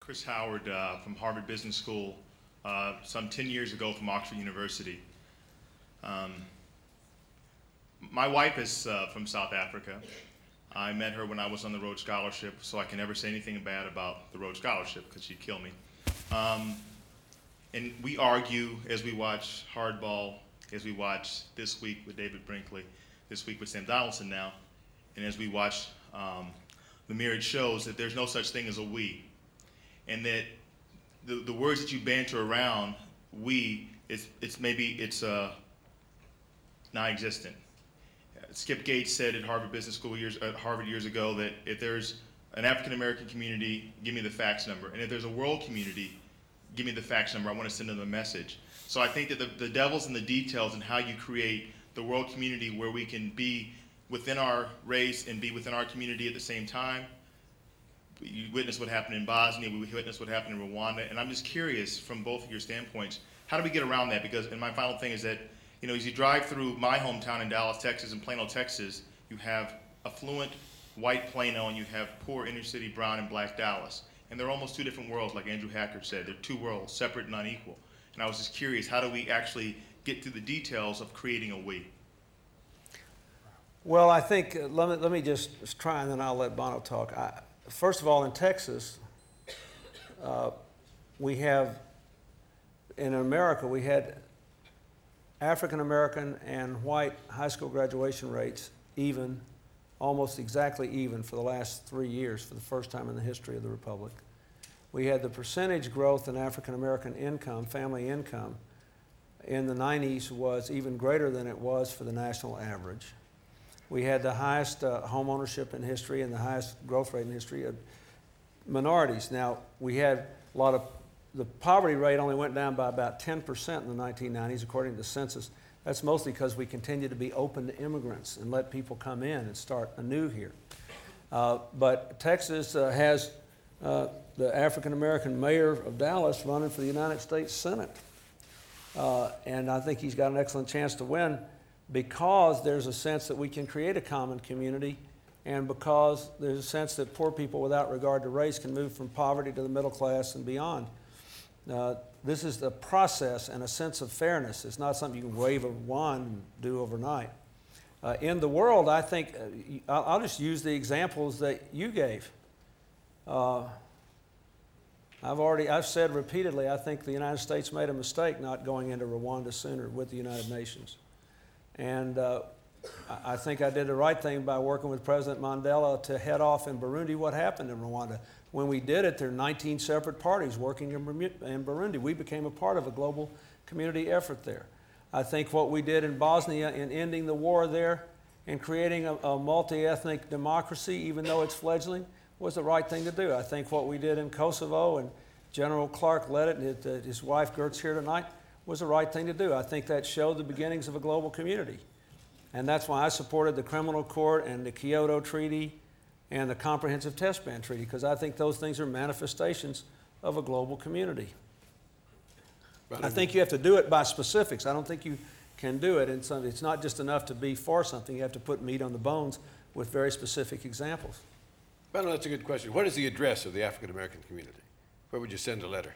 Chris Howard uh, from Harvard Business School, uh, some 10 years ago from Oxford University. Um, my wife is uh, from South Africa. I met her when I was on the Rhodes Scholarship, so I can never say anything bad about the Rhodes Scholarship because she'd kill me. Um, and we argue as we watch Hardball, as we watch this week with David Brinkley, this week with Sam Donaldson now, and as we watch um, the myriad shows that there's no such thing as a we, and that the, the words that you banter around, we, it's, it's maybe it's uh, non-existent. Skip Gates said at Harvard Business School years at Harvard years ago that if there's an African American community, give me the fax number, and if there's a world community, give me the fax number. I want to send them a message. So I think that the, the devil's in the details and how you create the world community where we can be within our race and be within our community at the same time. You witnessed what happened in Bosnia, we witnessed what happened in Rwanda, and I'm just curious from both of your standpoints, how do we get around that? Because, and my final thing is that, you know, as you drive through my hometown in Dallas, Texas, and Plano, Texas, you have affluent white Plano and you have poor inner city brown and black Dallas. And they're almost two different worlds, like Andrew Hacker said. They're two worlds, separate and unequal. And I was just curious, how do we actually get to the details of creating a we? Well, I think, uh, let me, let me just try and then I'll let Bono talk. I, first of all, in Texas, uh, we have, in America, we had African American and white high school graduation rates even, almost exactly even for the last three years, for the first time in the history of the Republic. We had the percentage growth in African American income, family income, in the 90s was even greater than it was for the national average. We had the highest uh, home ownership in history and the highest growth rate in history of minorities. Now, we had a lot of, the poverty rate only went down by about 10% in the 1990s, according to the census. That's mostly because we continue to be open to immigrants and let people come in and start anew here. Uh, but Texas uh, has uh, the African American mayor of Dallas running for the United States Senate. Uh, and I think he's got an excellent chance to win because there's a sense that we can create a common community and because there's a sense that poor people without regard to race can move from poverty to the middle class and beyond. Uh, this is the process and a sense of fairness. It's not something you can wave a wand and do overnight. Uh, in the world, I think, uh, I'll, just use the examples that you gave. Uh, I've already, I've said repeatedly, I think the United States made a mistake not going into Rwanda sooner with the United Nations. And uh, I think I did the right thing by working with President Mandela to head off in Burundi what happened in Rwanda. When we did it, there are 19 separate parties working in Burundi. We became a part of a global community effort there. I think what we did in Bosnia in ending the war there and creating a, a multi ethnic democracy, even though it's fledgling, was the right thing to do. I think what we did in Kosovo and General Clark led it, and uh, his wife Gert's here tonight, was the right thing to do. I think that showed the beginnings of a global community. And that's why I supported the criminal court and the Kyoto Treaty and the Comprehensive Test Ban Treaty, because I think those things are manifestations of a global community. I think you have to do it by specifics. I don't think you can do it. And so it's not just enough to be for something, you have to put meat on the bones with very specific examples. Well, that's a good question. What is the address of the African American community? Where would you send a letter?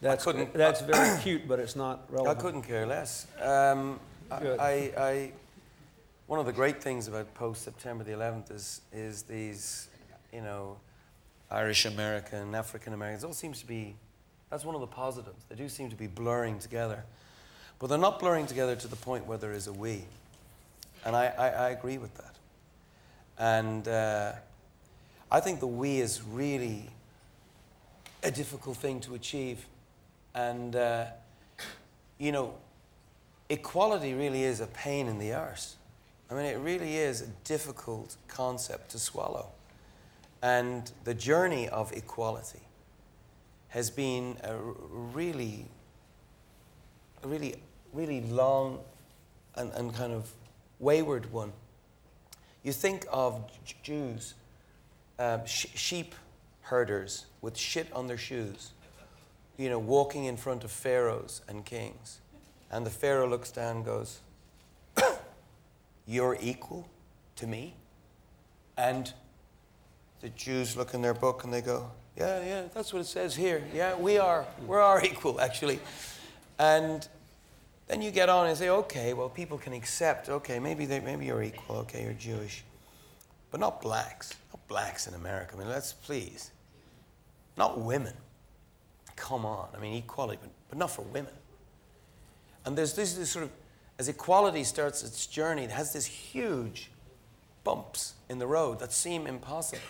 That's, couldn't- that's very cute, but it's not relevant. I relevant. couldn't care less. Um, I, Good. I, I, one of the great things about post September the 11th is, is these, you know, Irish American, African Americans, all seems to be, that's one of the positives. They do seem to be blurring together. But they're not blurring together to the point where there is a we. And I, I, I agree with that. And uh, I think the we is really a difficult thing to achieve. And, uh, you know, equality really is a pain in the arse. I mean, it really is a difficult concept to swallow. And the journey of equality has been a really, a really, really long and, and kind of wayward one. You think of Jews, um, sh- sheep herders with shit on their shoes, you know, walking in front of pharaohs and kings. And the pharaoh looks down and goes, You're equal to me? And the Jews look in their book and they go, yeah, yeah, that's what it says here. Yeah, we are, we are equal, actually. And then you get on and say, okay, well, people can accept, okay, maybe, they, maybe you're equal, okay, you're Jewish. But not blacks, not blacks in America. I mean, let's please. Not women. Come on. I mean, equality, but, but not for women. And there's this, this sort of, as equality starts its journey, it has these huge bumps in the road that seem impossible.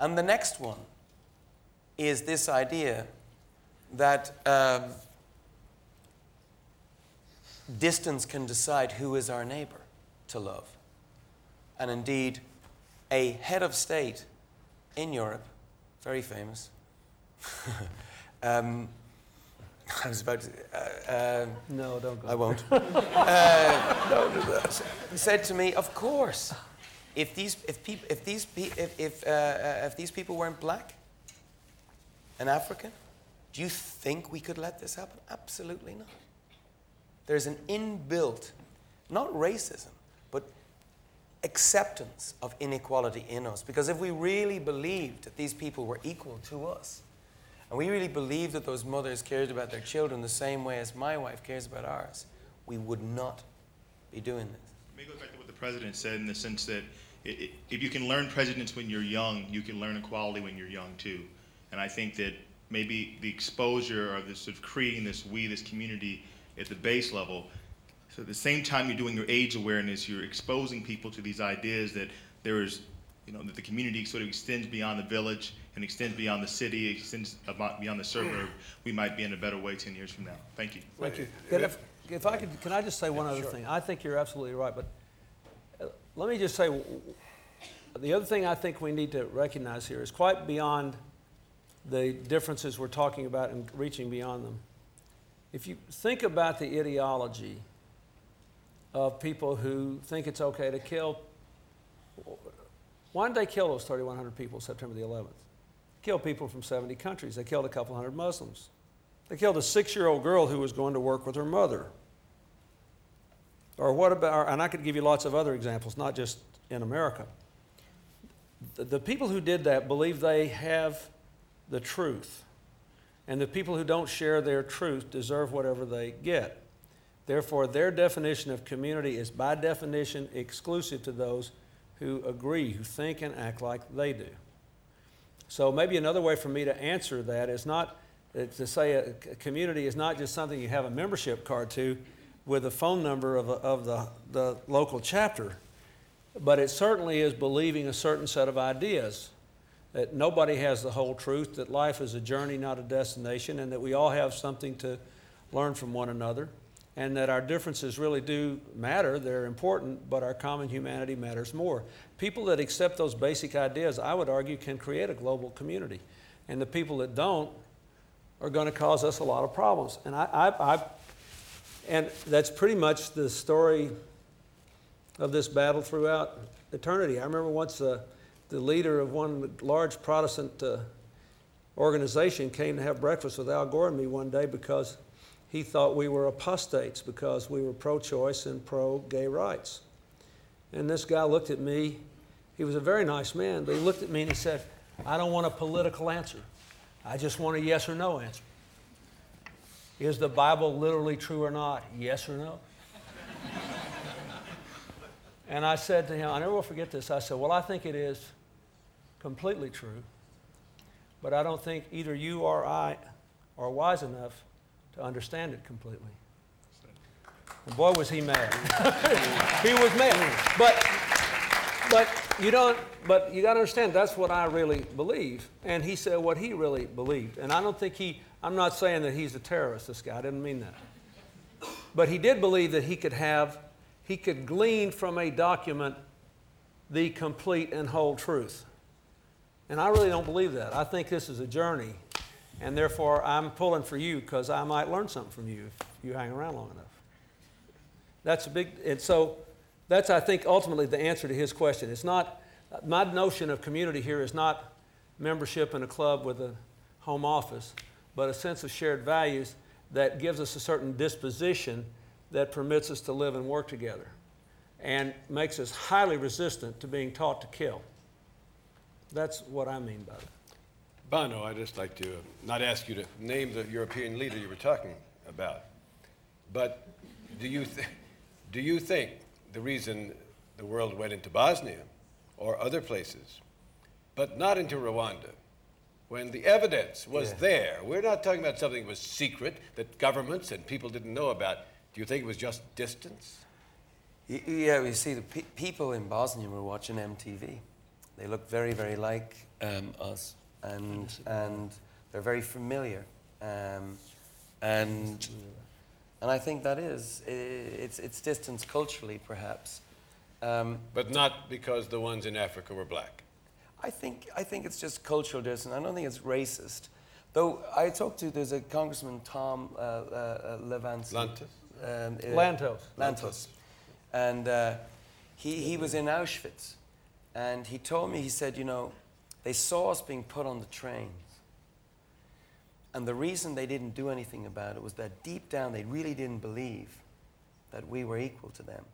And the next one is this idea that um, distance can decide who is our neighbor to love. And indeed, a head of state in Europe, very famous, um, I was about to, uh, uh, No, don't go. I won't. uh, no, no, no. He said to me, "Of course, if these if peop, if these pe- if if, uh, uh, if these people weren't black and African, do you think we could let this happen? Absolutely not. There's an inbuilt, not racism, but acceptance of inequality in us. Because if we really believed that these people were equal to us, and we really believed that those mothers cared about their children the same way as my wife cares about ours, we would not be doing this. Maybe goes back to what the president said in the sense that i- i- if you can learn presidents when you're young, you can learn equality when you're young too. And I think that maybe the exposure or this sort of creating this we, this community at the base level. So at the same time you're doing your AIDS awareness, you're exposing people to these ideas that there is, you know, that the community sort of extends beyond the village and extends beyond the city, extends about beyond the suburb. We might be in a better way 10 years from now. Thank you. Thank you. Can if, if I could, can I just say one other thing? I think you're absolutely right, but uh, let me just say, w- w- the other thing I think we need to recognize here is quite beyond the differences we're talking about and reaching beyond them. If you think about the ideology of people who think it's okay to kill, why did they kill those 3,100 people September the 11th? Kill people from 70 countries. They killed a couple hundred Muslims. They killed a six year old girl who was going to work with her mother. Or what about, and I could give you lots of other examples, not just in America. The, the people who did that believe they have the truth. And the people who don't share their truth deserve whatever they get. Therefore, their definition of community is by definition exclusive to those who agree, who think and act like they do. So maybe another way for me to answer that is not uh, to say a community is not just something you have a membership card to with a phone number of, a, of the, the local chapter, but it certainly is believing a certain set of ideas that nobody has the whole truth, that life is a journey, not a destination, and that we all have something to learn from one another, and that our differences really do matter. They're important, but our common humanity matters more. People that accept those basic ideas, I would argue, can create a global community. And the people that don't are going to cause us a lot of problems. And I, I, I and that's pretty much the story of this battle throughout eternity. I remember once uh, the leader of one large Protestant uh, organization came to have breakfast with Al Gore and me one day because he thought we were apostates because we were pro choice and pro gay rights. And this guy looked at me. He was a very nice man, but he looked at me and he said, I don't want a political answer. I just want a yes or no answer. Is the Bible literally true or not? Yes or no? and I said to him, I never will forget this. I said, Well, I think it is completely true, but I don't think either you or I are wise enough to understand it completely. And boy, was he mad. he was mad. But, but you don't, but you got to understand, that's what I really believe. And he said what he really believed. And I don't think he, I'm not saying that he's a terrorist, this guy. I didn't mean that. But he did believe that he could have, he could glean from a document the complete and whole truth. And I really don't believe that. I think this is a journey. And therefore, I'm pulling for you because I might learn something from you if you hang around long enough. That's a big, and so that's, I think, ultimately the answer to his question. It's not, my notion of community here is not membership in a club with a home office, but a sense of shared values that gives us a certain disposition that permits us to live and work together and makes us highly resistant to being taught to kill. That's what I mean by it. Bono, I'd just like to not ask you to name the European leader you were talking about, but do you, th- do you think the reason the world went into Bosnia or other places, but not into Rwanda, when the evidence was Yeah. there, we're not talking about something that was secret that governments and people didn't know about. Do you think it was just distance? Yeah, you see, the pe- people in Bosnia were watching MTV. They look very, very like um, us, and and they're very familiar. Um, and and I think that is i- it's it's distance culturally, perhaps. Um, But not because the ones in Africa were black. I think I think it's just cultural distance. I don't think it's racist. Though I talked to there's a Congressman Tom uh, uh, uh, Lantos? Um, uh, Lantos. Lantos. And uh, he, he was in Auschwitz. And he told me, he said, you know, they saw us being put on the trains. And the reason they didn't do anything about it was that deep down they really didn't believe that we were equal to them.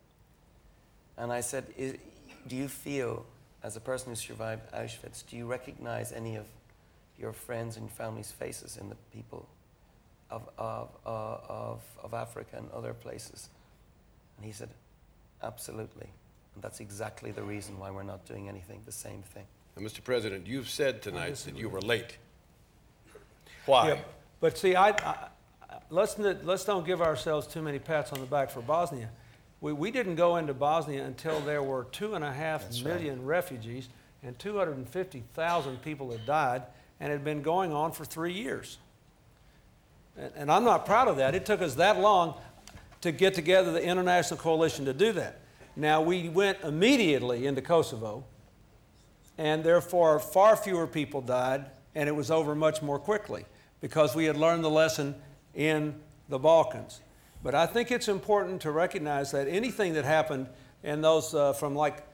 And I said, Do you feel, as a person who survived Auschwitz, do you recognize any of your friends and family's faces in the people of, of, of, of Africa and other places? And he said, Absolutely. And that's exactly the reason why we're not doing anything, the same thing. And Mr. President, you've said tonight that you were late. Why? Yeah, But see, I, I, let's, let's don't give ourselves too many pats on the back for Bosnia. We, we didn't go into Bosnia until there were two and a half million refugees and 250,000 people had died, and it had been going on for three years. And, and I'm not proud of that. It took us that long to get together the international coalition to do that. Now, we went immediately into Kosovo, and therefore far fewer people died, and it was over much more quickly because we had learned the lesson in the Balkans. But I think it's important to recognize that anything that happened in those uh, from like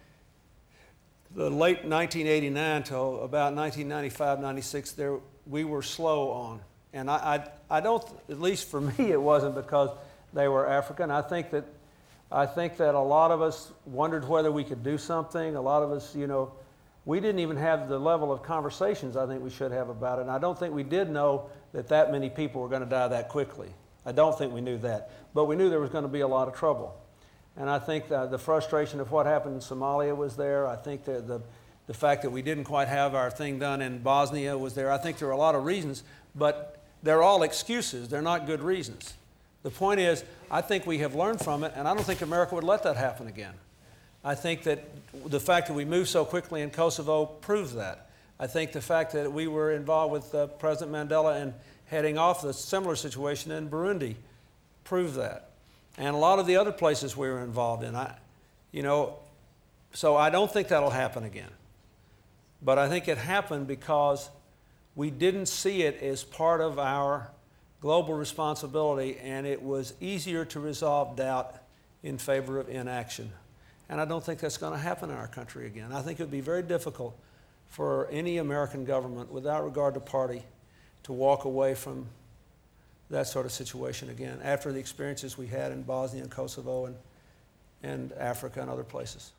the late 1989 till about 1995, 96, there we were slow on, and I, I, I don't, at least for me, it wasn't because they were African. I think that I think that a lot of us wondered whether we could do something. A lot of us, you know, we didn't even have the level of conversations I think we should have about it. And I don't think we did know that that many people were going to die that quickly. I don't think we knew that. But we knew there was going to be a lot of trouble. And I think the frustration of what happened in Somalia was there. I think that the, the fact that we didn't quite have our thing done in Bosnia was there. I think there are a lot of reasons, but they're all excuses. They're not good reasons. The point is, I think we have learned from it, and I don't think America would let that happen again. I think that the fact that we moved so quickly in Kosovo proves that. I think the fact that we were involved with uh, President Mandela and heading off the similar situation in Burundi proved that. And a lot of the other places we were involved in. I, you know, so I don't think that'll happen again. But I think it happened because we didn't see it as part of our global responsibility, and it was easier to resolve doubt in favor of inaction. And I don't think that's going to happen in our country again. I think it would be very difficult for any American government, without regard to party, to walk away from that sort of situation again after the experiences we had in Bosnia and Kosovo and, and Africa and other places.